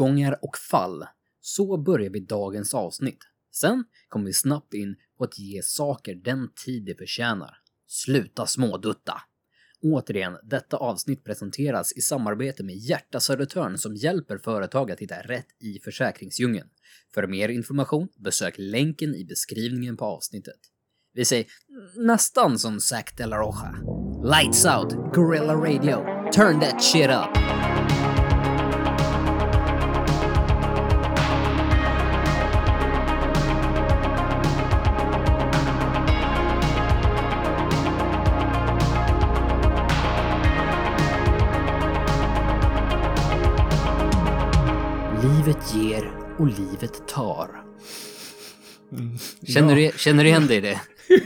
Uppgångar och fall. Så börjar vi dagens avsnitt. Sen kommer vi snabbt in på att ge saker den tid de förtjänar. Sluta smådutta! Återigen, detta avsnitt presenteras i samarbete med Hjärta Södertörn som hjälper företag att hitta rätt i försäkringsdjungeln. För mer information besök länken i beskrivningen på avsnittet. Vi säger nästan som Zac de la Roja. Lights out, Gorilla Radio. Turn that shit up! Livet ger och livet tar. Känner, du, känner du igen dig i det?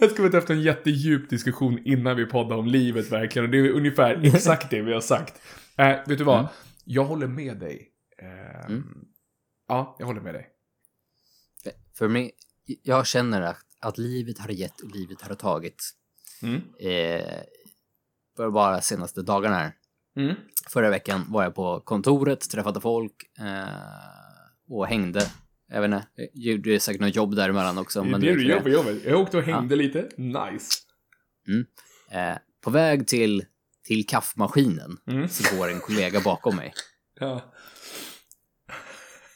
Jag ska vi haft en jättedjup diskussion innan vi poddar om livet verkligen. Och det är ungefär exakt det vi har sagt. Äh, vet du vad? Mm. Jag håller med dig. Eh, Mm. Ja, jag håller med dig. För mig, jag känner att, att livet har gett och livet har tagit. Mm. Eh, för bara senaste dagarna här. Mm. Förra veckan var jag på kontoret, träffade folk eh, och hängde. Jag vet inte, jag gjorde säkert något jobb däremellan också. Det är Men det du gör på jobbet. Jag åkte och hängde lite. Nice. Eh, på väg till, till kaffmaskinen Mm. så går en kollega bakom mig. Ja.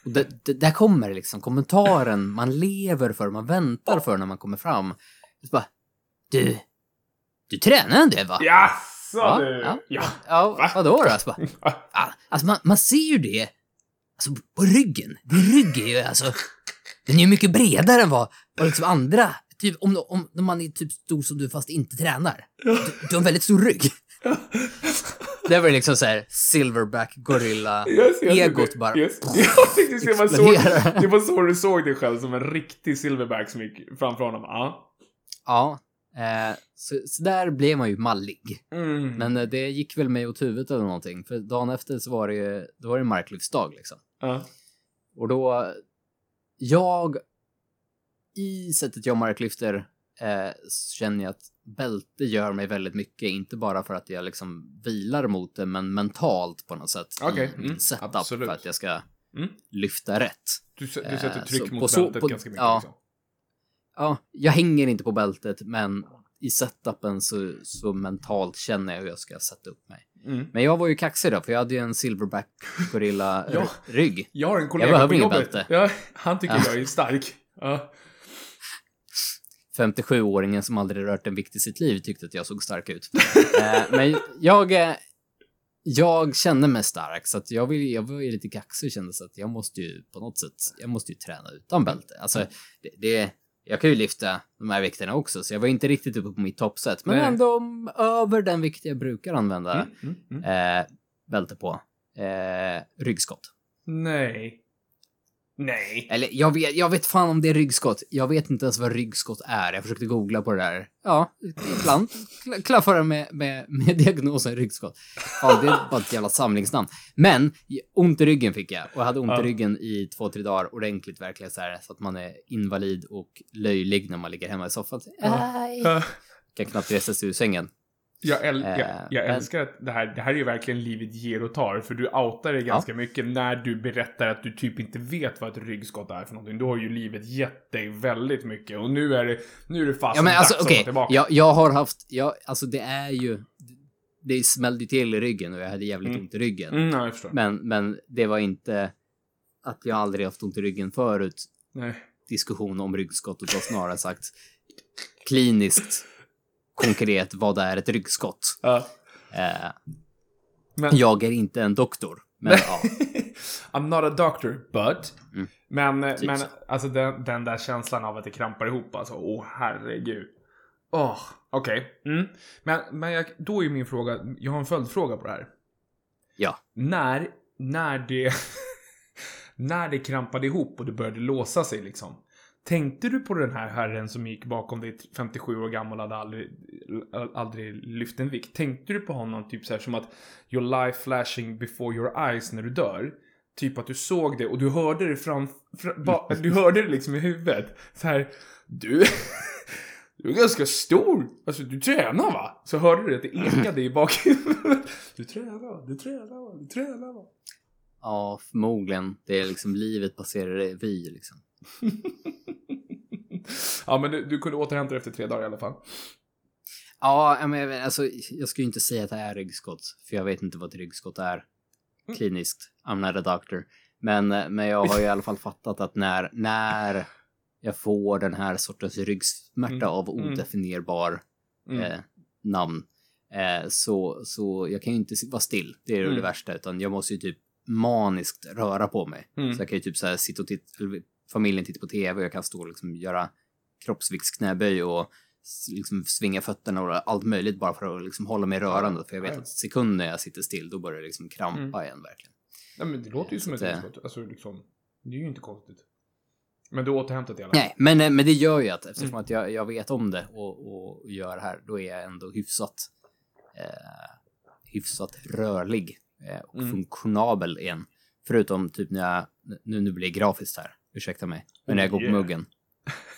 Och det, det, där kommer liksom kommentaren man lever för, man väntar för när man kommer fram. Så bara, du, du tränar inte va? Jaså Ja, du? ja. Ja. Ja, Va? vadå då? Alltså, bara, alltså man, man ser ju det alltså, på ryggen. Din rygg är ju alltså, den är ju mycket bredare än vad, vad liksom andra, typ om, om, om man är typ stor som du fast inte tränar. Du, du har en väldigt stor rygg. Det var liksom såhär silverback gorilla Yes, yes, egot bara. Yes. Jag tänkte se, man såg, det var så du såg dig själv som en riktig silverback som gick framför honom. Ja. Ja, så, så där blev man ju mallig. Mm. Men eh, det gick väl mig åt huvudet eller någonting. För dagen efter så var det ju, då var det marklyftsdag liksom. Ja. Och då, jag, i sättet jag marklyfter, eh, känner jag att bälte gör mig väldigt mycket. Inte bara för att jag liksom vilar mot det, men mentalt på något sätt. Okej, min mm, setup absolut. för att jag ska Mm. lyfta rätt. Du, du Eh, sätter tryck så mot på så- bältet på- ganska mycket. ja. Liksom. Ja, jag hänger inte på bältet, men i setupen så, så mentalt känner jag hur jag ska sätta upp mig. Mm. Men jag var ju kaxig då, för jag hade ju en silverback gorilla Ja. rygg. Jag har en kollega behöver på inget bälte. Ja, han tycker Ja. jag är stark. Ja. 57-åringen som aldrig rört en vikt i sitt liv tyckte att jag såg stark ut. eh, men jag, eh, jag kände mig stark, så att jag, vill, jag var ju lite kaxig och kände så att jag måste ju på något sätt, jag måste ju träna utan bälte. Alltså, det, det, jag kan ju lyfta de här vikterna också, så jag var inte riktigt uppe på mitt toppset, men Nej. ändå över den vikt jag brukar använda Mm, mm, mm. eh, bälte på. Eh, ryggskott. Nej. Nej. Eller jag vet, jag vet fan om det är ryggskott. Jag vet inte ens vad ryggskott är. Jag försökte googla på det där. Ja, ibland kla- klaffar det med, med, med diagnosen ryggskott. Ja, det är bara ett jävla samlingsnamn. Men ont i ryggen fick jag. Och jag hade ont Ja. i ryggen i två, tre dagar ordentligt verkligen så här. Så att man är invalid och löjlig när man ligger hemma i soffan. Aj. Ja. Kan knappt resa sig ur sängen. Jag, äl- jag, Eh, jag älskar att det här, det här är ju verkligen livet ger och tar. För du outar dig ganska mycket när du berättar att du typ inte vet vad ett ryggskott är för någonting. Då har ju livet gett dig väldigt mycket. Och nu är det, nu är det fast Ja men alltså dags att okej, vara tillbaka. jag, jag har haft, jag, alltså det är ju, det smällde till i ryggen och jag hade jävligt Mm. ont i ryggen. Mm, ja. Men, men det var inte att jag aldrig haft ont i ryggen förut. Nej. Diskussion om ryggskott och snarare sagt kliniskt konkret vad är ett ryggskott. Ja. Eh, Men, jag är inte en doktor, men ja. I'm not a doctor, but. Mm. Men, eh, Typ men så. alltså den, den där känslan av att det krampar ihop alltså. Åh, herregud. Åh, okej. Mm. Men, men jag, då är ju min fråga, jag har en följdfråga på det här. ja. När, när det, när det krampade ihop och det började låsa sig liksom. Tänkte du på den här herren som gick bakom dig 57 år gammal och hade aldrig, aldrig lyft en vikt? Tänkte du på honom typ så här som att your life flashing before your eyes när du dör? Typ att du såg det och du hörde det fram, fram ba, du hörde det liksom i huvudet. Så här, du, Du är ganska stor. Alltså du tränar va? Så hörde du att det ekade i bakhuvudet. Du tränar, du tränar, va? du tränar va? Ja, förmodligen. Det är liksom livet passerar revy liksom. ja men du, du kunde återhämta dig efter tre dagar i alla fall. Ja, men alltså, jag skulle inte säga att det är ryggskott, för jag vet inte vad ett ryggskott är Mm. kliniskt. I'm not a doctor. Men, men jag har ju i alla fall fattat att när, när jag får den här sortens ryggsmärta Mm, av mm. odefinierbar Mm. eh, namn, eh, så, så jag kan ju inte vara still. Det är Mm. det värsta, utan jag måste ju typ maniskt röra på mig. Mm. Så jag kan ju typ så här sitta och titta, familjen tittar på tv och jag kan stå och liksom göra kroppsviktsknäböj och liksom svinga fötterna och allt möjligt bara för att liksom hålla mig rörande. För jag vet Ja. att sekunder jag sitter still, då börjar det liksom krampa Mm. igen verkligen. Nej men det låter ju som ett att, eh. Alltså liksom, det är ju inte konstigt. Men du har återhämtat dig i alla fall. Nej, men, eh, men det gör ju att eftersom Mm. att jag, jag vet om det och, och gör det här, då är jag ändå hyfsat, eh, hyfsat rörlig eh, och Mm. funktionabel igen. Förutom typ när jag, nu, nu blir det grafiskt här, ursäkta mig, men när jag går på muggen.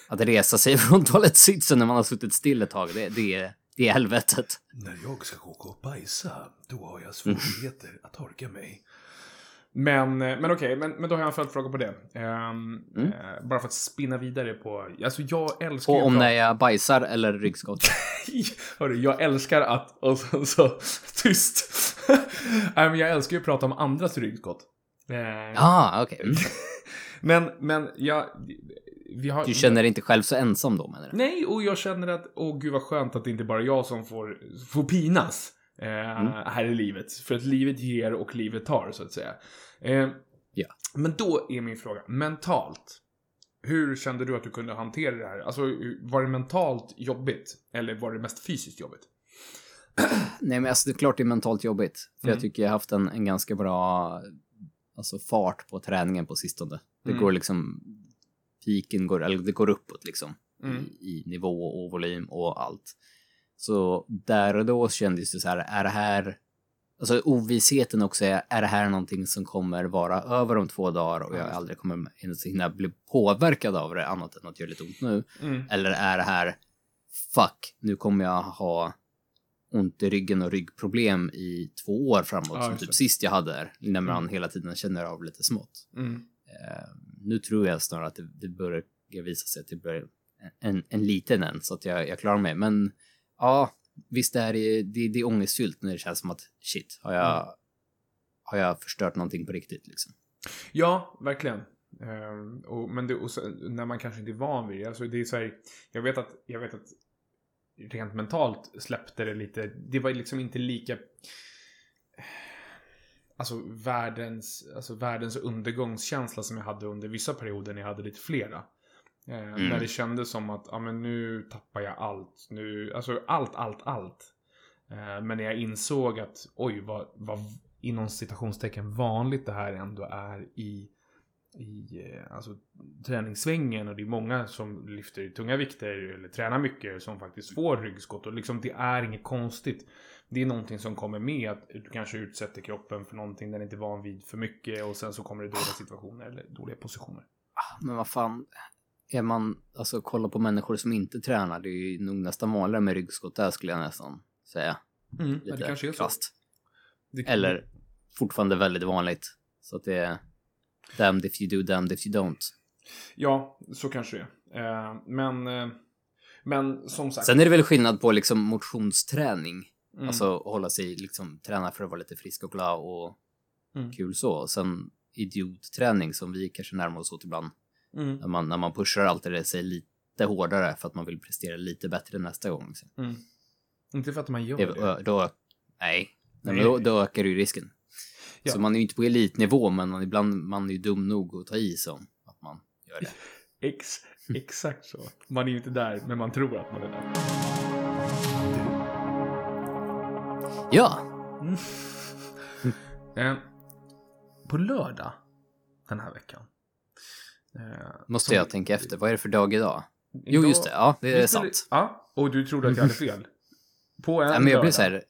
Att resa sig från toalettsitsen när man har suttit still ett tag, det, det, är, det är helvetet. När jag ska gå och bajsa, då har jag svårigheter att torka mig. Men, eh, men okej, men, men då har jag en följdfråga på det. Ehm, Mm. eh, bara för att spinna vidare på... Alltså jag älskar Och om när jag bajsar eller ryggskott. Hörru, jag älskar att... Och sen så... Tyst. Nej, men jag älskar ju att prata om andras ryggskott. Eh, Ja, ah, okej. Mm. Men, men jag... Vi har... Du känner dig inte själv så ensam då menar du? Nej, och jag känner att, åh gud vad skönt att det inte bara är jag som får, får pinas eh, Mm. här i livet. För att livet ger och livet tar, så att säga. Eh, Ja. Men då är min fråga, mentalt. Hur kände du att du kunde hantera det här? Alltså, var det mentalt jobbigt? Eller var det mest fysiskt jobbigt? Nej, men alltså det är klart det är mentalt jobbigt. För Mm. jag tycker jag har haft en, en ganska bra alltså, fart på träningen på sistone. Det Mm. går liksom, piken går, eller det går uppåt liksom. Mm. I, I nivå och volym och allt. Så där och då kändes det så här, är det här, alltså ovissheten också är, är det här någonting som kommer vara över om två dagar och Ja, jag aldrig kommer ens hinna bli påverkad av det annat än att det gör lite ont nu. Mm. Eller är det här, fuck, nu kommer jag ha ont i ryggen och ryggproblem i två år framåt, Ja, som typ det. sist jag hade det, när man Mm. hela tiden känner av lite smått. Mm. Eh, nu tror jag snarare att det, det börjar visa sig att det börjar en, en liten än, så att jag, jag klarar mig. Men ja, visst är det, det, det är ångestfyllt när det känns som att shit, har jag, Mm. har jag förstört någonting på riktigt liksom? Ja, verkligen. Ehm, och, men det, och så, när man kanske inte är van vid det. Alltså det är så här, jag, vet att, jag vet att rent mentalt släppte det lite. Det var liksom inte lika... Alltså världens, alltså världens undergångskänsla som jag hade under vissa perioder när jag hade lite flera. Eh, När det kändes som att ja, men nu tappar jag allt. Nu, alltså allt, allt, allt. Eh, men när jag insåg att oj, vad, vad inom citationstecken vanligt det här ändå är i, i eh, alltså, träningssvängen. Och det är många som lyfter tunga vikter eller tränar mycket som faktiskt får ryggskott. Och liksom det är inget konstigt. Det är någonting som kommer med att du kanske utsätter kroppen för någonting den inte är van vid för mycket. Och sen så kommer det dåliga situationer eller dåliga positioner. Men vad fan, är man, alltså kolla på människor som inte tränar, det är ju nog nästan vanligare med ryggskott där skulle jag nästan säga. Mm, Lite det kanske är så. Eller fortfarande väldigt vanligt. Så att det är damned if you do, damned if you don't. Ja, så kanske det är. Eh, men, eh, men som sagt. Sen är det väl skillnad på liksom motionsträning. Mm. Alltså hålla sig, liksom träna för att vara lite frisk och glad och Mm. kul så. Sen idiotträning som vi kanske närmar oss åt ibland. Mm. När man, när man pushar alltid sig lite hårdare för att man vill prestera lite bättre nästa gång. Liksom. Mm. Inte för att man gör Det, det. då, nej, nej men då, då ökar ju risken. Ja. Så man är ju inte på elitnivå, men man, ibland man är ju dum nog att ta i som att man gör det. Ex, exakt så. Man är ju inte där, men man tror att man är där. Ja, Eh, på lördag den här veckan. Eh, måste jag tänka efter. Vad är det för dag idag? Jo, just det. Ja, det är sant. Ja, och du trodde att jag hade fel. På en Ja, men jag lördag. så här.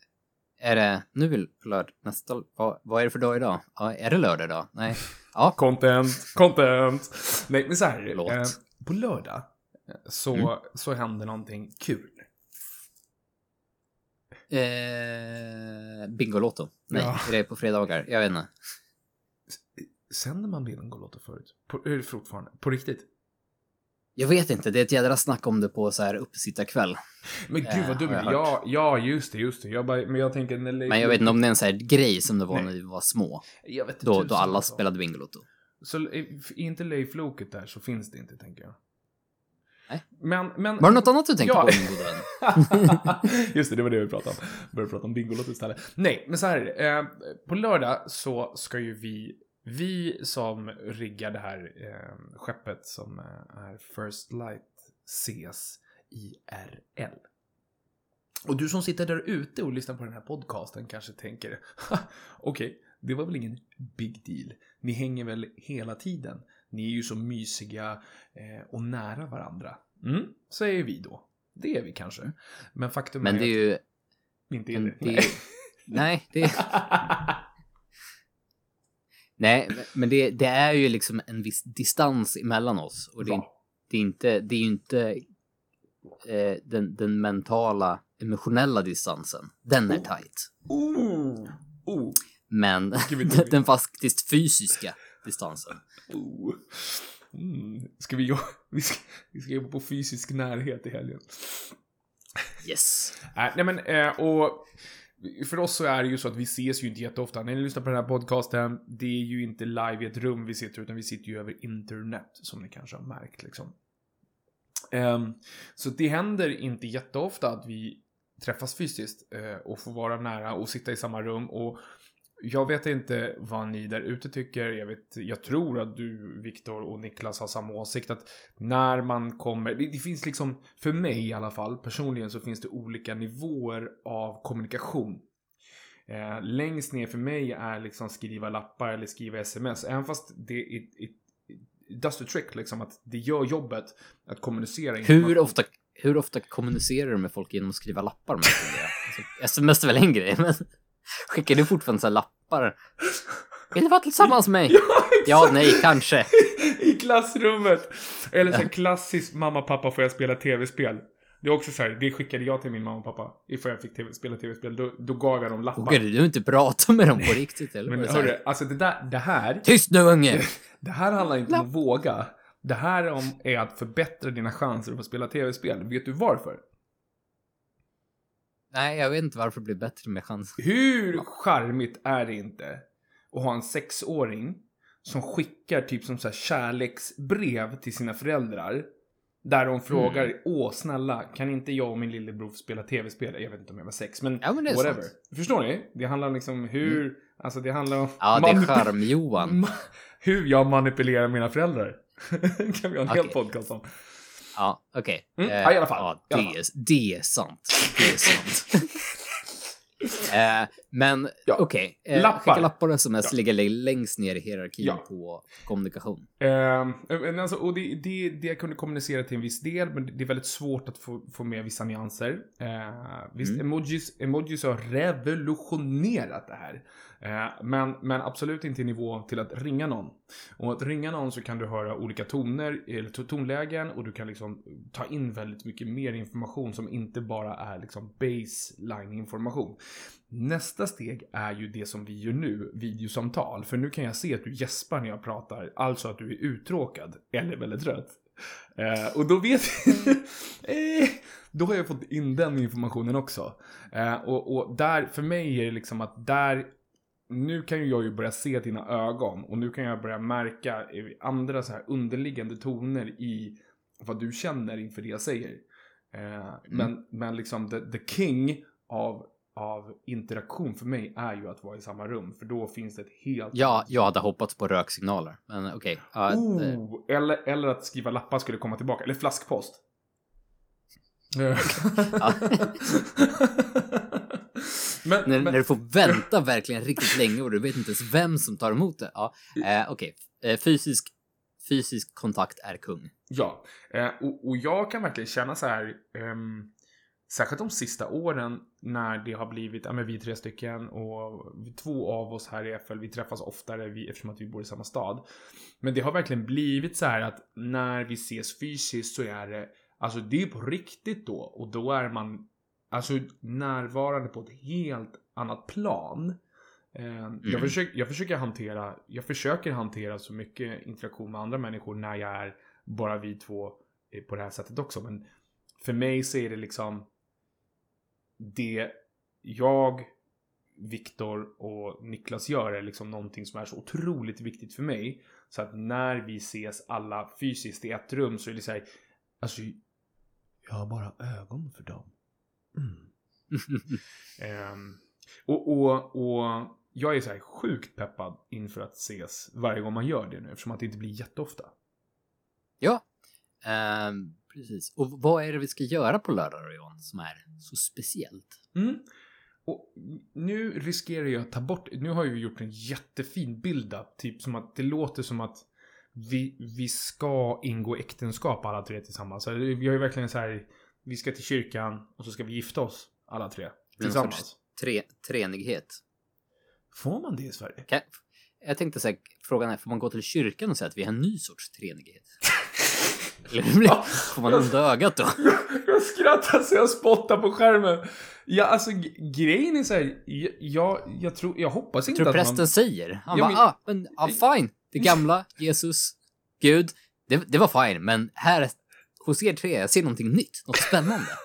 Är det nu lördag nästa? Vad, vad är det för dag idag? Ja, är det lördag idag? Nej. Ja, Content, content. Nej, men så här. Eh, på lördag så, Mm. så händer någonting kul. Eh, Bingolotto. Nej, Ja. är det på fredagar? Jag vet inte. Sänder man Bingolotto förut? På, är det fortfarande? På riktigt? Jag vet inte, det är ett jädra snack om det på så här uppesittarkväll. Men gud vad Eh, dumt. jag Ja, ja, just det, just det. Jag bara, men jag tänker... När Men jag vet inte om det är en så här grej som det var Nej. när vi var små. Jag vet inte Då, tusan då alla alltså. spelade Bingolotto. Så är inte Leif Loket där så finns det inte, tänker jag. Nej. Men, men... Var det något annat du tänkte Ja. på min gode vän? Just det, det var det vi pratade om. Började prata om Bingolotto istället. Nej, men så här är det. Eh, på lördag så ska ju vi, vi som riggar det här eh, skeppet som eh, är First Light ses IRL. Och du som sitter där ute och lyssnar på den här podcasten kanske tänker, "Ha, okej, det var väl ingen big deal. Ni hänger väl hela tiden? Ni är ju så mysiga eh, och nära varandra. Mm, säger vi då. Det är vi kanske. Men faktum Men är, det är ju... inte är det. det är- Nej, det, nej, men- det, det är ju liksom en viss distans emellan oss. Och det, Ja. det är inte, det är ju inte eh, den, den mentala, emotionella distansen. Den är Oh. tight. Oh, oh, Men den faktiskt fysiska distansen. oh. Mm. Ska vi, jobba, vi, ska, vi ska jobba på fysisk närhet i helgen. Yes. Nej, nej men, eh, och för oss så är det ju så att vi ses ju inte jätteofta. När ni lyssnar på den här podcasten, det är ju inte live i ett rum vi sitter, utan vi sitter ju över internet, som ni kanske har märkt liksom. Um, så det händer inte jätteofta att vi träffas fysiskt eh, och får vara nära och sitta i samma rum. Och jag vet inte vad ni där ute tycker. Jag, vet, jag tror att du, Viktor och Niklas har samma åsikt. Att när man kommer, det, det finns liksom, för mig i alla fall, personligen så finns det olika nivåer av kommunikation. Eh, längst ner för mig är liksom skriva lappar eller skriva sms. Även fast det it, it, it does the trick, liksom att det gör jobbet att kommunicera Hur ofta, hur ofta kommunicerar du med folk genom att skriva lappar? Med alltså, sms är väl en grej, men skickar du fortfarande så här lappar? Vill du vara tillsammans med mig? Ja, Ja, exakt. nej, kanske. I klassrummet. Eller så klassiskt mamma, pappa får jag spela tv-spel. Det är också så här, det skickade jag till min mamma och pappa. Ifall jag fick TV, spela tv-spel. Då, då gav jag dem lappar. Vågar du inte prata med dem på riktigt? Eller? Men hörru, alltså det där, det här, Tyst nu unge! det här handlar inte om att våga. Det här är, om, är att förbättra dina chanser att få spela tv-spel. Vet du varför? Nej, jag vet inte varför det blir bättre med chans. Hur charmigt är det inte att ha en sexåring som skickar typ som så här kärleksbrev till sina föräldrar. Där de frågar, Mm. åh snälla, kan inte jag och min lillebror spela tv-spel? Jag vet inte om jag var sex, men, Ja, men whatever. sant. Förstår ni? Det handlar liksom hur, alltså det handlar om... Ja, det är charm-Johan. hur jag manipulerar mina föräldrar. kan vi ha en hel Okej. podcast om. Ja, okej. Mm, Eh, ja, i alla fall. Ja, alla det, fall. är, det är sant. Det är sant. eh, men Ja. okej, eh, Lappar. skicka lappar och sms Ja. ligger längst ner i hierarkin Ja. på kommunikation. Eh, alltså, och det, det, det jag kunde kommunicera till en viss del, men det är väldigt svårt att få, få med vissa nyanser. Eh, visst, Mm. emojis, emojis har revolutionerat det här. Eh, men, men absolut inte i nivå till att ringa någon. Och att ringa någon så kan du höra olika toner, eller to- tonlägen, och du kan liksom ta in väldigt mycket mer information som inte bara är liksom baseline information. Nästa steg är ju det som vi gör nu, videosamtal. För nu kan jag se att du gäspar när jag pratar, alltså att du är uttråkad eller väldigt trött. Eh, och då vet eh, Då har jag fått in den informationen också. Eh, och, och där, för mig är det liksom att där nu kan ju jag ju börja se dina ögon och nu kan jag börja märka andra så här underliggande toner i vad du känner inför det jag säger. Eh, men, men liksom the, the king av, av interaktion för mig är ju att vara i samma rum. För då finns det ett helt... Ja, jag hade hoppats på röksignaler, men okej. Ja, eh, Oh, eller, eller att skriva lappar skulle komma tillbaka. Eller flaskpost. men, när, men, när du får vänta verkligen riktigt länge och du vet inte ens vem som tar emot det. Ja, eh, okej. Eh, fysisk, fysisk kontakt är kung. Ja, eh, och, och jag kan verkligen känna så här. ehm, särskilt de sista åren när det har blivit, ja men vi tre stycken och två av oss här i FL, vi träffas oftare vi, eftersom att vi bor i samma stad. Men det har verkligen blivit så här att när vi ses fysiskt så är det, alltså det är på riktigt då och då är man alltså närvarande på ett helt annat plan. Eh, jag, försöker, jag försöker hantera, jag försöker hantera så mycket interaktion med andra människor när jag är bara vi två eh, på det här sättet också. Men för mig så är det liksom det jag, Viktor och Niklas gör är liksom någonting som är så otroligt viktigt för mig. Så att när vi ses alla fysiskt i ett rum så är det så här, alltså Jag har bara ögon för dem. Ehm, och, och, och jag är så här sjukt peppad inför att ses varje gång man gör det nu eftersom att det inte blir jätteofta. Ja, ehm, precis. Och vad är det vi ska göra på lördag då, Johan, som är så speciellt? Mm. Och nu riskerar jag att ta bort, nu har vi gjort en jättefin build-up, typ som att det låter som att vi, vi ska ingå äktenskap alla tre tillsammans. Så har ju verkligen så här, vi ska till kyrkan och så ska vi gifta oss alla tre En tillsammans. tre, treenighet. Får man det i Sverige? Kan, jag tänkte säga, frågan är, får man gå till kyrkan och säga att vi har en ny sorts treenighet? Eller hur blir- får man onda ögat då? jag skrattar så jag spottar på skärmen. Ja, alltså grejen är så här, jag, jag, jag tror, jag hoppas inte tror att prästen man... säger. Han Ja, bara, men- ah, men ah, fine. Det gamla, Jesus, Gud, det, det var fine, men här hos er tre, jag ser någonting nytt, något spännande.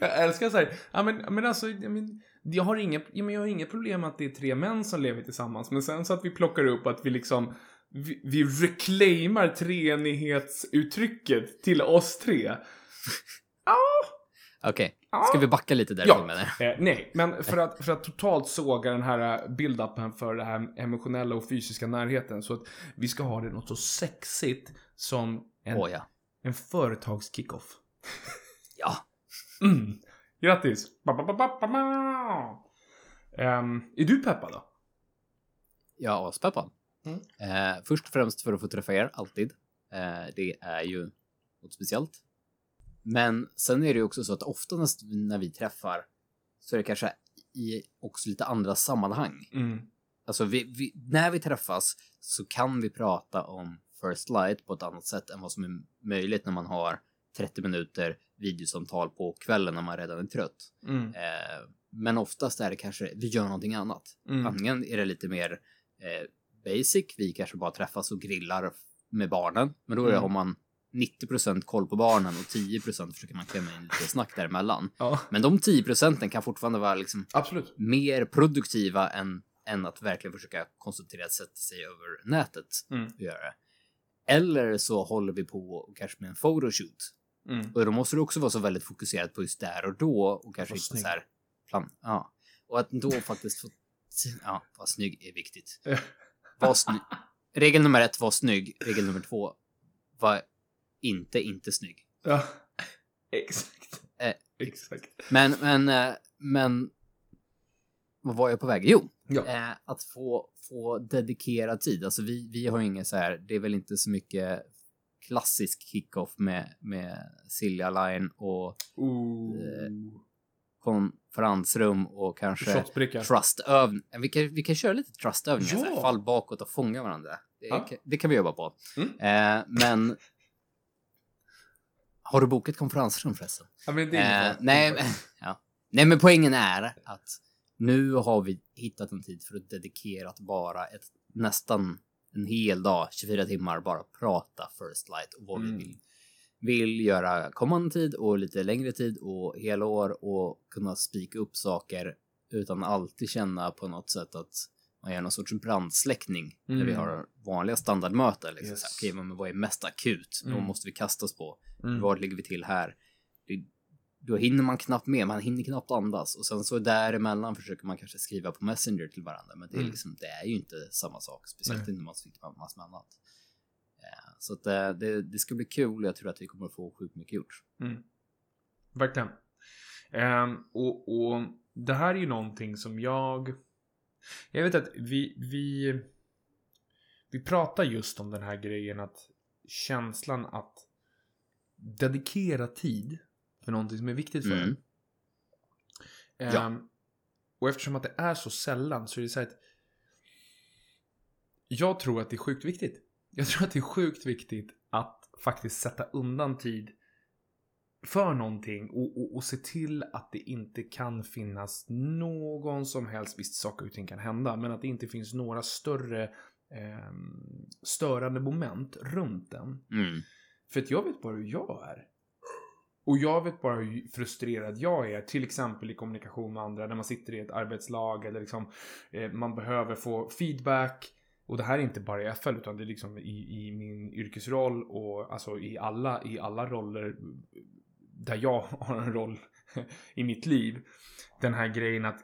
Jag älskar så här, ja men, men alltså, jag, men, jag, har inga, ja, men jag har inget problem med att det är tre män som lever tillsammans, men sen så att vi plockar upp att vi liksom, vi, vi reclaimar treenighetsuttrycket till oss tre. Okej, Ja. ska vi backa lite därifrån Ja. Eh, nej, men för att, för att totalt såga den här eh, build-upen för det här emotionella och fysiska närheten så att vi ska ha det något så sexigt som en, Åh ja. en företagskickoff. Ja. Mm. Grattis! Ba, ba, ba. Ehm, är du peppad då? Är aspeppad. Mm. Eh, först och främst för att få träffa er, alltid. Eh, det är ju något speciellt. Men sen är det ju också så att ofta när, när vi träffar så är det kanske i också lite andra sammanhang. Mm. Alltså vi, vi, när vi träffas så kan vi prata om First Light på ett annat sätt än vad som är möjligt när man har 30 minuter videosamtal på kvällen när man redan är trött. Mm. Eh, men oftast är det kanske, vi gör någonting annat. Mm. Antingen är det lite mer eh, basic, vi kanske bara träffas och grillar med barnen, men då är det, Mm. har man 90% koll på barnen och 10% försöker man klämma in lite snack däremellan. Ja, Men de 10% kan fortfarande vara liksom absolut. mer produktiva än, än att verkligen försöka koncentrera sätta sig över nätet Mm. och göra det. Eller så håller vi på och kanske med en photoshoot. Mm. Och då måste du också vara så väldigt fokuserad på just där och då och kanske inte så här plan. Ja. Och att då faktiskt få... Ja, vara snygg är viktigt. Var snygg. Regel nummer ett, var snygg. Regel nummer två, var inte inte snygg. Ja, exakt. Eh, Exakt. Men, men, eh, men... Vad var jag på väg? Jo, Ja. eh, att få, få dedikera tid. Alltså vi, vi har inget så här, det är väl inte så mycket klassisk kickoff med, med Silja Line och Ooh. konferensrum och kanske trustövning. Vi kan, vi kan köra lite trustövningar, Ja. så här, fall bakåt och fånga varandra. Det, kan, det kan vi jobba på. Mm. Eh, men... Har du bokat konferensrum förresten? Ja, Eh, nej, men- ja. nej, men poängen är att nu har vi hittat en tid för att dedikerat bara ett nästan en hel dag, 24 timmar, bara prata First Light och vad Mm. vi vill. Vill göra kommande tid och lite längre tid och hela år och kunna spika upp saker utan alltid känna på något sätt att man gör någon sorts brandsläckning när vi Mm. har vanliga standardmöten. Liksom. Yes. Okej, men vad är mest akut? Vad Mm. måste vi kasta oss på? Mm. Var ligger vi till här? Då hinner man knappt med, man hinner knappt andas och sen så däremellan försöker man kanske skriva på Messenger till varandra, men det är Mm. liksom, det är ju inte samma sak, speciellt Nej. inte när man sitter med massor med annat. Eh, Så att eh, det, det ska bli kul och jag tror att vi kommer att få sjukt mycket gjort. Mm. Verkligen. Ehm, och, och det här är ju någonting som jag... Jag vet att vi, vi... Vi pratar just om den här grejen att känslan att dedikera tid för någonting som är viktigt för Mm. en. Ja. Ehm, och eftersom att det är så sällan så är det så här att jag tror att det är sjukt viktigt. Jag tror att det är sjukt viktigt att faktiskt sätta undan tid för någonting och, och, och se till att det inte kan finnas någon som helst, visst saker och ting kan hända, men att det inte finns några större ehm, störande moment runt den. Mm. För att jag vet bara hur jag är. Och jag vet bara hur frustrerad jag är, till exempel i kommunikation med andra, när man sitter i ett arbetslag eller liksom eh, man behöver få feedback. Och det här är inte bara i FL utan det är liksom i, i min yrkesroll och alltså i alla, i alla roller där jag har en roll i mitt liv. Den här grejen att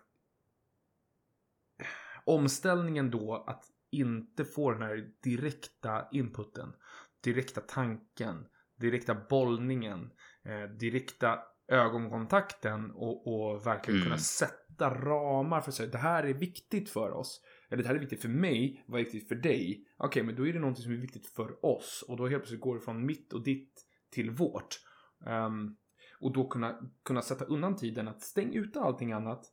omställningen då att inte få den här direkta inputen, direkta tanken, direkta bollningen, eh, direkta ögonkontakten och, och verkligen Mm. kunna sätta ramar för sig. Det här är viktigt för oss. Eller det här är viktigt för mig, vad är viktigt för dig? Okej, men då är det någonting som är viktigt för oss. Och då helt plötsligt går det från mitt och ditt till vårt. Ehm, och då kunna, kunna sätta undan tiden att stänga ute allting annat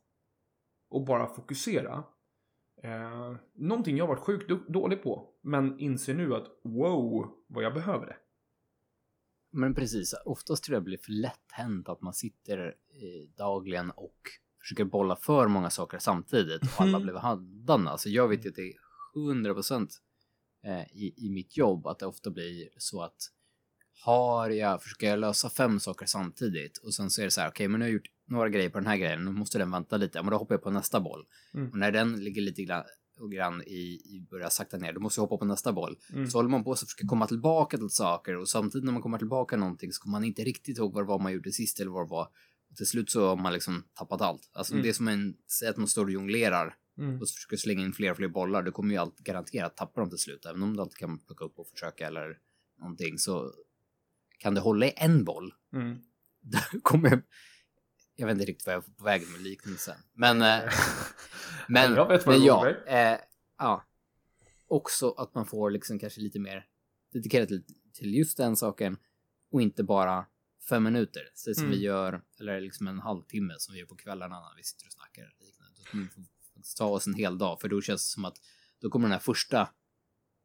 och bara fokusera. Eh, någonting jag varit sjukt dålig på, men inser nu att wow, vad jag behöver det. Men precis, oftast tror jag det blir för lätt hänt att man sitter eh, dagligen och försöker bolla för många saker samtidigt och alla Mm. blir handlarna. Alltså jag vet ju att det är 100 procent eh, i, i mitt jobb att det ofta blir så att har jag, försöker jag lösa fem saker samtidigt och sen så är det så här, okej men nu har jag gjort några grejer på den här grejen, nu måste den vänta lite, men då hoppar jag på nästa boll. Mm. Och när den ligger lite grann, och grann i, i börjar sakta ner, då måste jag hoppa på nästa boll. Mm. Så håller man på och försöker komma tillbaka till saker och samtidigt när man kommer tillbaka någonting så kommer man inte riktigt ihåg vad det var man gjorde sist eller vad det var. Och till slut så har man liksom tappat allt. Alltså Mm. det är som en, att man står och jonglerar Mm. och så försöker slänga in fler och fler bollar, då kommer ju allt garanterat tappa dem till slut. Även om du alltid kan plocka upp och försöka eller någonting så kan du hålla i en boll, Mm. då kommer jag... Vet inte riktigt vad jag är på väg med liknelsen. Men... Eh, men, jag vet vad men ja, eh, ja. Också att man får liksom kanske lite mer dedikerat till, till just den saken och inte bara fem minuter. Så som Mm. vi gör, eller liksom en halvtimme som vi gör på kvällarna när vi sitter och snackar. liknande. Ta oss en hel dag, för då känns det som att då kommer den här första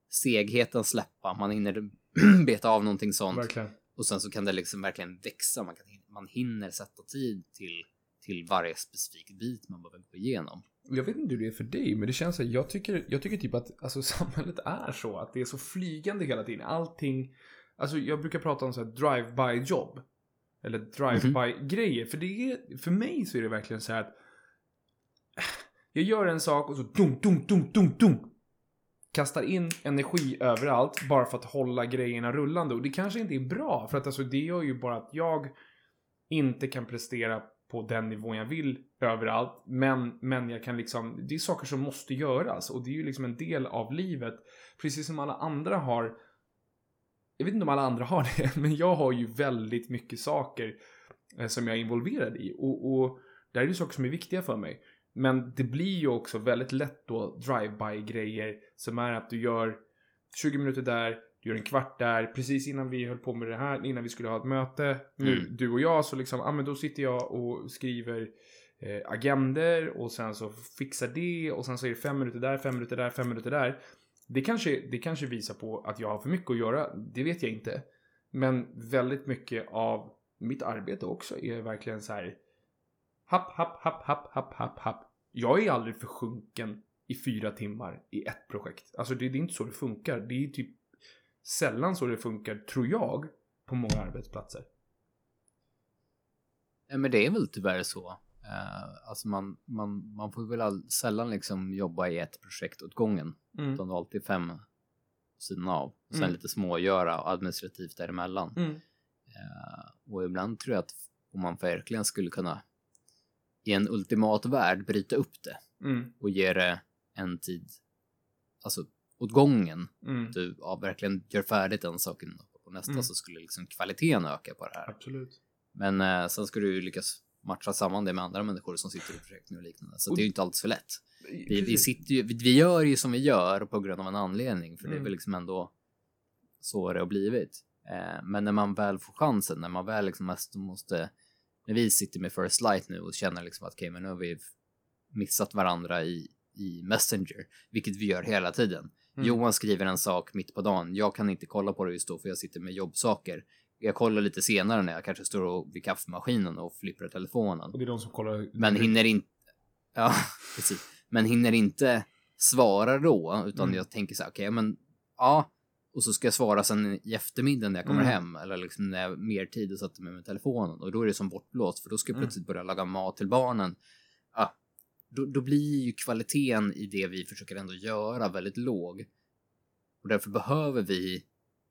segheten släppa. Man hinner beta av någonting sånt Verkligen och sen så kan det liksom verkligen växa. Man, kan, man hinner sätta tid till, till varje specifik bit man behöver gå igenom. Jag vet inte hur det är för dig, men det känns så här, jag tycker, jag tycker typ att alltså, samhället är så, att det är så flygande hela tiden. Allting, alltså jag brukar prata om så här drive-by jobb. Eller drive-by grejer, för det är, för mig så är det verkligen så här att jag gör en sak och så dunk, dum, dum, dum, dum. Kastar in energi överallt bara för att hålla grejerna rullande. Och det kanske inte är bra, för att alltså det gör ju bara att jag inte kan prestera på den nivån jag vill överallt. Men, men jag kan liksom, det är saker som måste göras och det är ju liksom en del av livet. Precis som alla andra har, jag vet inte om alla andra har det, men jag har ju väldigt mycket saker eh, som jag är involverad i. Och, och där är det saker som är viktiga för mig. Men det blir ju också väldigt lätt då drive-by grejer som är att du gör 20 minuter där, du gör en kvart där, precis innan vi höll på med det här, innan vi skulle ha ett möte, nu Mm. du och jag, så liksom, ja men då sitter jag och skriver eh, agender och sen så fixar det och sen så är det fem minuter där, fem minuter där, fem minuter där. Det kanske, det kanske visar på att jag har för mycket att göra, det vet jag inte. Men väldigt mycket av mitt arbete också är verkligen så här happ, happ, happ, happ, happ, happ, happ. Jag är aldrig försjunken i fyra timmar i ett projekt. Alltså det, det är inte så det funkar. Det är typ sällan så det funkar, tror jag, på många arbetsplatser. Ja, men det är väl tyvärr så. Uh, alltså man, man, man får väl all, sällan liksom jobba i ett projekt åt gången. Mm. Utan alltid fem sidan av. Sen Mm. lite smågöra och administrativt däremellan. Mm. Eh, och ibland tror jag att om man verkligen skulle kunna i en ultimat värld bryta upp det Mm. och ge det en tid, alltså åt gången. Mm. Du ja, verkligen gör färdigt den saken och nästa Mm. så skulle liksom kvaliteten öka på det här. Absolut. Men eh, sen ska du ju lyckas matcha samman det med andra människor som sitter i projekt och liknande. Så Och- det är ju inte alltid så lätt. Vi, vi, sitter ju, vi, gör ju som vi gör på grund av en anledning, för det är Mm. väl liksom ändå så det har blivit. Eh, men när man väl får chansen, när man väl liksom mest måste när vi sitter med First Light nu och känner liksom att okej, men nu har vi missat varandra i, i Messenger, vilket vi gör hela tiden. Mm. Johan skriver en sak mitt på dagen. Jag kan inte kolla på det just då för jag sitter med jobbsaker. Jag kollar lite senare när jag kanske står och vid kaffemaskinen och flipprar telefonen. Och det är de som kollar. Men hinner inte... Ja, precis. Men hinner inte svara då, utan Mm. jag tänker så här, okej, men ja. Och så ska jag svara sen i eftermiddag när jag kommer Mm. hem eller liksom när jag har mer tid och sätter mig med telefonen och då är det som bortblåst för då ska jag Mm. plötsligt börja laga mat till barnen. Ja, då, då blir ju kvaliteten i det vi försöker ändå göra väldigt låg. Och därför behöver vi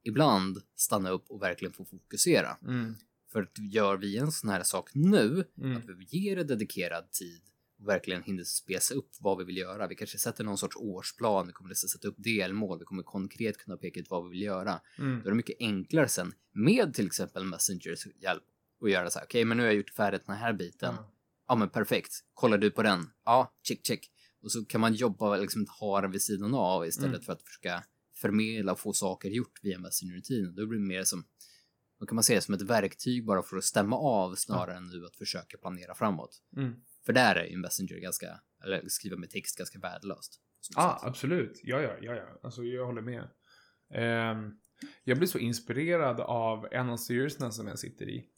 ibland stanna upp och verkligen få fokusera. Mm. För att gör vi en sån här sak nu, Mm. att vi ger det dedikerad tid verkligen hinner spesa upp vad vi vill göra. Vi kanske sätter någon sorts årsplan, vi kommer att sätta upp delmål, vi kommer konkret kunna peka ut vad vi vill göra. Mm. Då är det mycket enklare sen med till exempel Messengers hjälp att göra så här. Okej, men nu har jag gjort färdigt den här biten. Ja. Ja. men perfekt. Kollar du på den? Ja, check, check. Och så kan man jobba, liksom ha den vid sidan av istället Mm. för att försöka förmedla och få saker gjort via Messenger-rutinen. Då blir det mer som, då kan man se det som ett verktyg bara för att stämma av snarare än nu att försöka planera framåt. Mm. För där är ju Messenger ganska, eller skriva med text ganska värdelöst. Ja, ah, absolut. Ja, ja, ja, ja. Alltså, jag håller med. Ehm, jag blir så inspirerad av en av styrelserna som jag sitter i.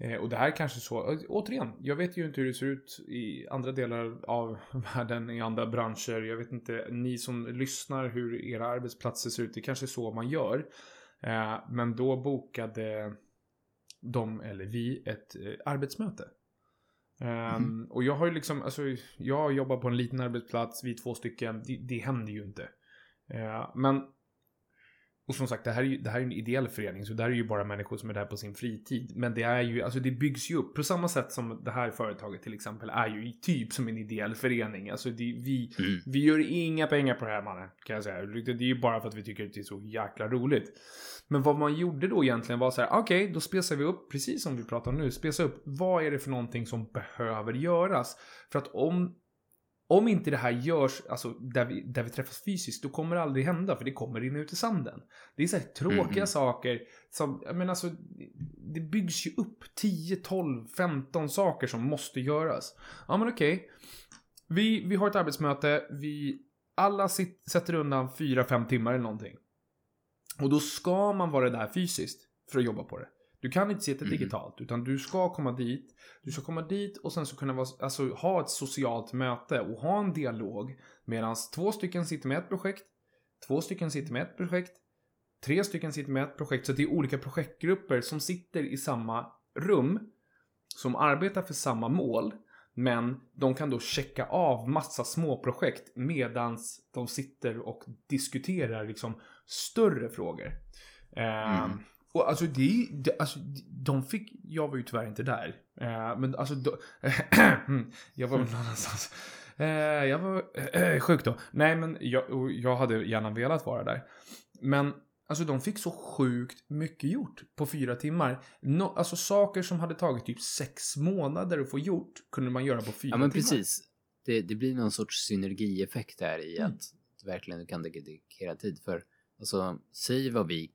Eh, och det här är kanske så, å- återigen, jag vet ju inte hur det ser ut i andra delar av världen, i andra branscher. Jag vet inte, ni som lyssnar, hur era arbetsplatser ser ut. Det kanske är så man gör. Eh, men då bokade de, eller vi, ett eh, arbetsmöte. Ehm, Och jag har ju liksom, alltså jag jobbar på en liten arbetsplats, vi är två stycken, det, det händer ju inte. Eh, men, och som sagt, det här, är ju, det här är en ideell förening, så det här är ju bara människor som är där på sin fritid. Men det är ju, alltså det byggs ju upp, på samma sätt som det här företaget till exempel är ju typ som en ideell förening. Alltså det, vi, Mm. vi gör inga pengar på det här mannen, kan jag säga. Det det är ju bara för att vi tycker att det är så jäkla roligt. Men vad man gjorde då egentligen var så här, okej, då spesar vi upp, precis som vi pratar om nu, spesa upp, vad är det för någonting som behöver göras? För att om, om inte det här görs, alltså där vi, där vi träffas fysiskt, då kommer det aldrig hända, för det kommer rinna ut i sanden. Det är så här tråkiga Mhm. saker som, jag menar alltså, det byggs ju upp 10, 12, 15 saker som måste göras. Ja men okej, vi, vi har ett arbetsmöte, vi alla sit, sätter undan 4-5 timmar eller någonting. Och då ska man vara där fysiskt för att jobba på det. Du kan inte sitta Mm. digitalt, utan du ska komma dit. Du ska komma dit och sen så kunna vara, alltså, ha ett socialt möte och ha en dialog. Medan två stycken sitter med ett projekt, två stycken sitter med ett projekt, tre stycken sitter med ett projekt. Så det är olika projektgrupper som sitter i samma rum, som arbetar för samma mål. Men de kan då checka av massa små projekt medans de sitter och diskuterar liksom större frågor. Ehm, Mm. Och alltså det, det, alltså de fick, jag var ju tyvärr inte där. Eh, men alltså, då, jag var väl någon annanstans. Eh, jag var eh, sjuk då. Nej men jag, jag hade gärna velat vara där. Men alltså de fick så sjukt mycket gjort på fyra timmar. No, alltså saker som hade tagit typ sex månader att få gjort kunde man göra på fyra Ja men timmar. precis. Det, det blir någon sorts synergieffekt där i Mm. att du verkligen kan dedikera tid för. Alltså, säg vad vi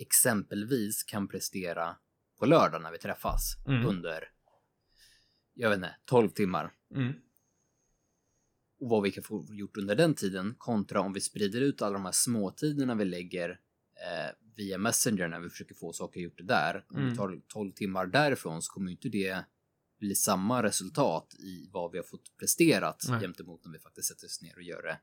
exempelvis kan prestera på lördag när vi träffas Mm. under, jag vet inte, 12 timmar. Mm. Och vad vi kan få gjort under den tiden kontra om vi sprider ut alla de här småtiderna vi lägger eh, via Messenger när vi försöker få saker gjort där. Om Mm. vi tar 12 timmar därifrån så kommer inte det bli samma resultat i vad vi har fått presterat Nej. gentemot när vi faktiskt sätter oss ner och gör det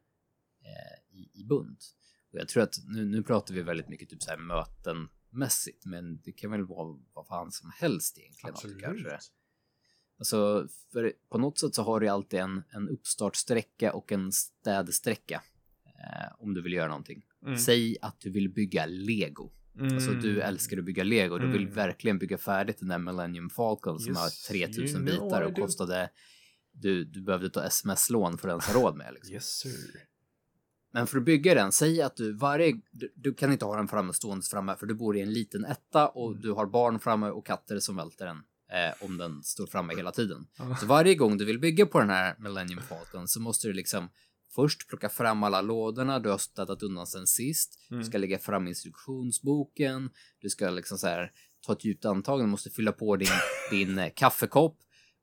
eh, i, i bunt. Och jag tror att nu, nu pratar vi väldigt mycket typ så här mötenmässigt, men det kan väl vara vad fan som helst egentligen. Absolut. Kanske. Alltså, för på något sätt så har du alltid en, en uppstartsträcka och en städsträcka. Eh, om du vill göra någonting. Mm. Säg att du vill bygga lego. Alltså Mm. du älskar att bygga lego. Du vill Mm. verkligen bygga färdigt den där Millennium Falcon som Yes, har 3000 you know bitar och kostade... Du, du behövde ta sms-lån för att ens ha råd med. Liksom. Yes sir. Men för att bygga den, säg att du varje... Du, du kan inte ha den framme stående framme för du bor i en liten etta och Mm. du har barn framme och katter som välter den. Eh, om den står framme hela tiden. Så varje gång du vill bygga på den här Millennium Falcon så måste du liksom först plocka fram alla lådorna du har städat undan sen sist. Mm. Du ska lägga fram instruktionsboken. Du ska liksom så här ta ett djupt andetag, du måste fylla på din, din eh, kaffekopp.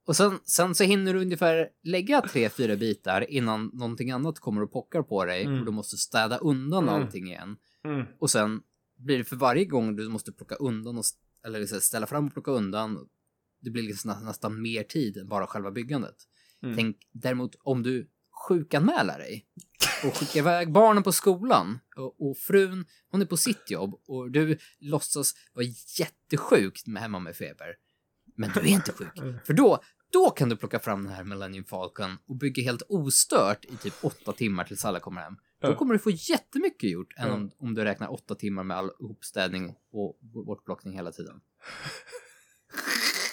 Och sen, sen så hinner du ungefär lägga tre, fyra bitar innan någonting annat kommer och pockar på dig Mm. och du måste städa undan Mm. allting igen. Mm. Och sen blir det för varje gång du måste plocka undan och, eller liksom ställa fram och plocka undan, det blir liksom nä- nästan mer tid än bara själva byggandet. Mm. Tänk däremot om du sjukanmäler dig och skickar iväg barnen på skolan och, och frun, hon är på sitt jobb och du låtsas vara jättesjuk med hemma med feber. Men du är inte sjuk. För då, då kan du plocka fram den här Millennium Falcon och bygga helt ostört i typ åtta timmar tills alla kommer hem. Då kommer du få jättemycket gjort än om, om du räknar åtta timmar med all hopstädning och bortplockning hela tiden.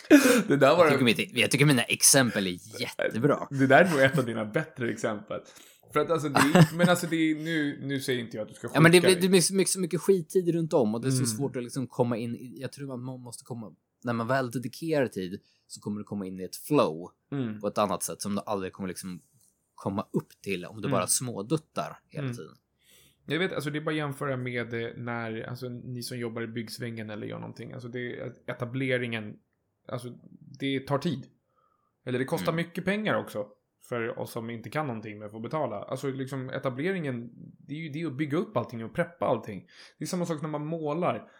Det där var Jag tycker, mitt, jag tycker mina exempel är jättebra. det där är nog ett av dina bättre exempel. För att alltså, det är, men alltså det är, nu, nu säger inte jag att du ska Ja, men det, blir- dig. det blir så mycket, så mycket skittid runt om och det är så Mm. svårt att liksom komma in Jag tror att man måste komma... När man väl dedikerar tid så kommer du komma in i ett flow Mm. på ett annat sätt som du aldrig kommer liksom komma upp till om du Mm. bara småduttar hela Mm. tiden. Jag vet, alltså det är bara att jämföra med eh, när, alltså ni som jobbar i byggsvängen eller gör någonting, alltså det etableringen, alltså det tar tid. Eller det kostar Mm. mycket pengar också. För oss som inte kan någonting men får betala. Alltså liksom etableringen, det är ju det att bygga upp allting och preppa allting. Det är samma sak när man målar.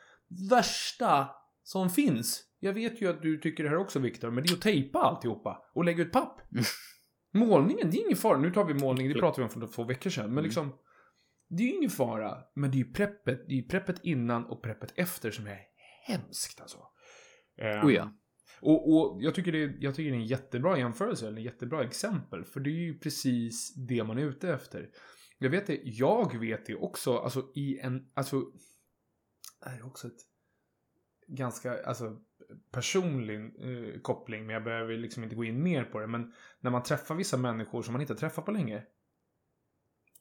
Värsta som finns. Jag vet ju att du tycker det här också Viktor, men det är att tejpa alltihopa och lägga ut papp. Mm. Målningen, det är ingen fara. Nu tar vi målning, det pratade vi om för två veckor sedan. Men Mm. liksom, det är ju ingen fara. Men det är ju preppet, det är ju preppet innan och preppet efter som är hemskt alltså. Ehm, Oh ja. och, och jag, tycker det, jag tycker det är en jättebra jämförelse, eller en jättebra exempel. För det är ju precis det man är ute efter. Jag vet det, jag vet det också, alltså i en, alltså, det är också ett ganska, alltså personlig eh, koppling, men jag behöver liksom inte gå in mer på det. Men när man träffar vissa människor som man inte träffat på länge.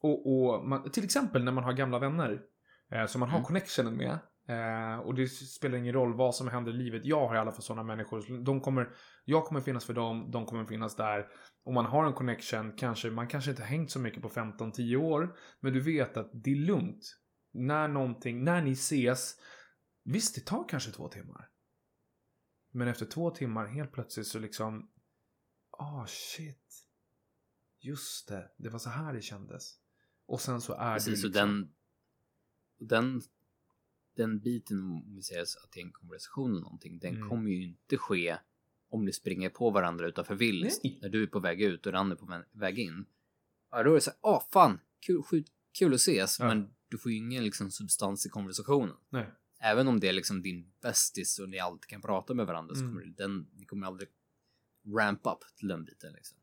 Och, och man, till exempel när man har gamla vänner eh, som man har Mm. connectionen med. Eh, och det spelar ingen roll vad som händer i livet. Jag har i alla fall sådana människor. De kommer, jag kommer finnas för dem, de kommer finnas där. Och man har en connection, kanske, man kanske inte har hängt så mycket på 15-10 år. Men du vet att det är lugnt. När någonting, när ni ses. Visst, det tar kanske två timmar. Men efter två timmar helt plötsligt så liksom. Ah shit. Just det, det var så här det kändes. Och sen så är Precis, det liksom, den, den, den biten, om vi säger så att det är en konversation eller någonting, den Mm. kommer ju inte ske om ni springer på varandra utanför Willys. När du är på väg ut och den är på vä- väg in. Ja, då är det så här, åh fan, kul, kul att ses, Ja. men du får ju ingen liksom substans i konversationen. Nej. Även om det är liksom din bästis och ni alltid kan prata med varandra så Mm. kommer den, ni kommer aldrig ramp up till den biten liksom.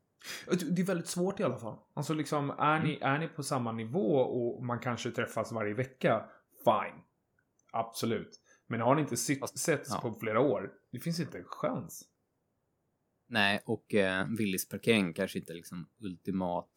Det är väldigt svårt i alla fall. Alltså liksom, är, ni, är ni på samma nivå och man kanske träffas varje vecka, fine. Absolut. Men har ni inte sitt, setts ja. på flera år, det finns inte en chans. Nej, och eh, Willys parkering kanske inte liksom ultimat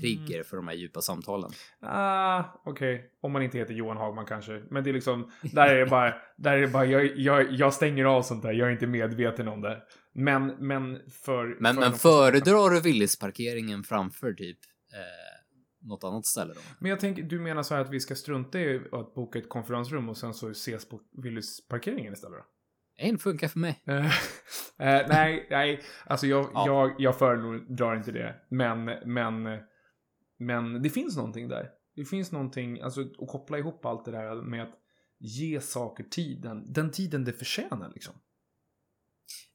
trigger för de här djupa samtalen. Ah, okej. Om man inte heter Johan Hagman kanske. Men det är liksom, där är det bara, där är det bara jag, jag, jag stänger av sånt där. Jag är inte medveten om det. Men, men för... Men, för men föredrar du Willys parkeringen framför typ eh, något annat ställe då? Men jag tänker, du menar så här att vi ska strunta i att boka ett konferensrum och sen så ses på Willys parkeringen istället då? Det funkar för mig. Eh, nej, nej, alltså jag, Ja. jag, jag föredrar inte det. Men, men, men det finns någonting där. Det finns någonting, alltså att koppla ihop allt det där med att ge saker tiden, den tiden det förtjänar liksom.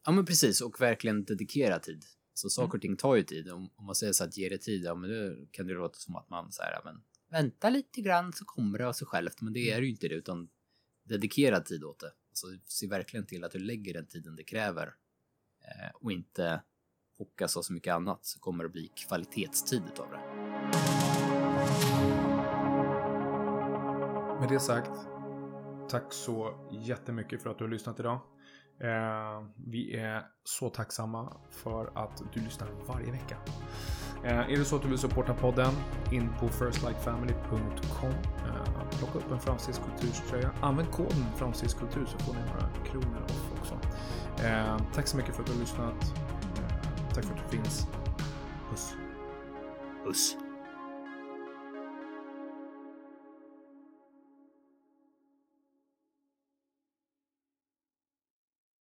Ja, men precis. Och verkligen dedikera tid. Så saker och ting tar ju tid. Om, om man säger så att ge det tid, ja men då kan det låta som att man så här, men vänta lite grann så kommer det av sig självt. Men det är ju inte det, utan dedikera tid åt det. Alltså se verkligen till att du lägger den tiden det kräver. Eh, och inte fokusera så mycket annat så kommer det bli kvalitetstid utav det. Med det sagt, tack så jättemycket för att du har lyssnat idag. Eh, vi är så tacksamma för att du lyssnar varje vecka. Eh, är det så att du vill supporta podden, in på firstlikefamily.com. Eh, plocka upp en fransisk kulturströja. Använd koden fransisk kultur så får ni några kronor off också. Eh, tack så mycket för att du har lyssnat. Tack för att du finns. Puss. Puss!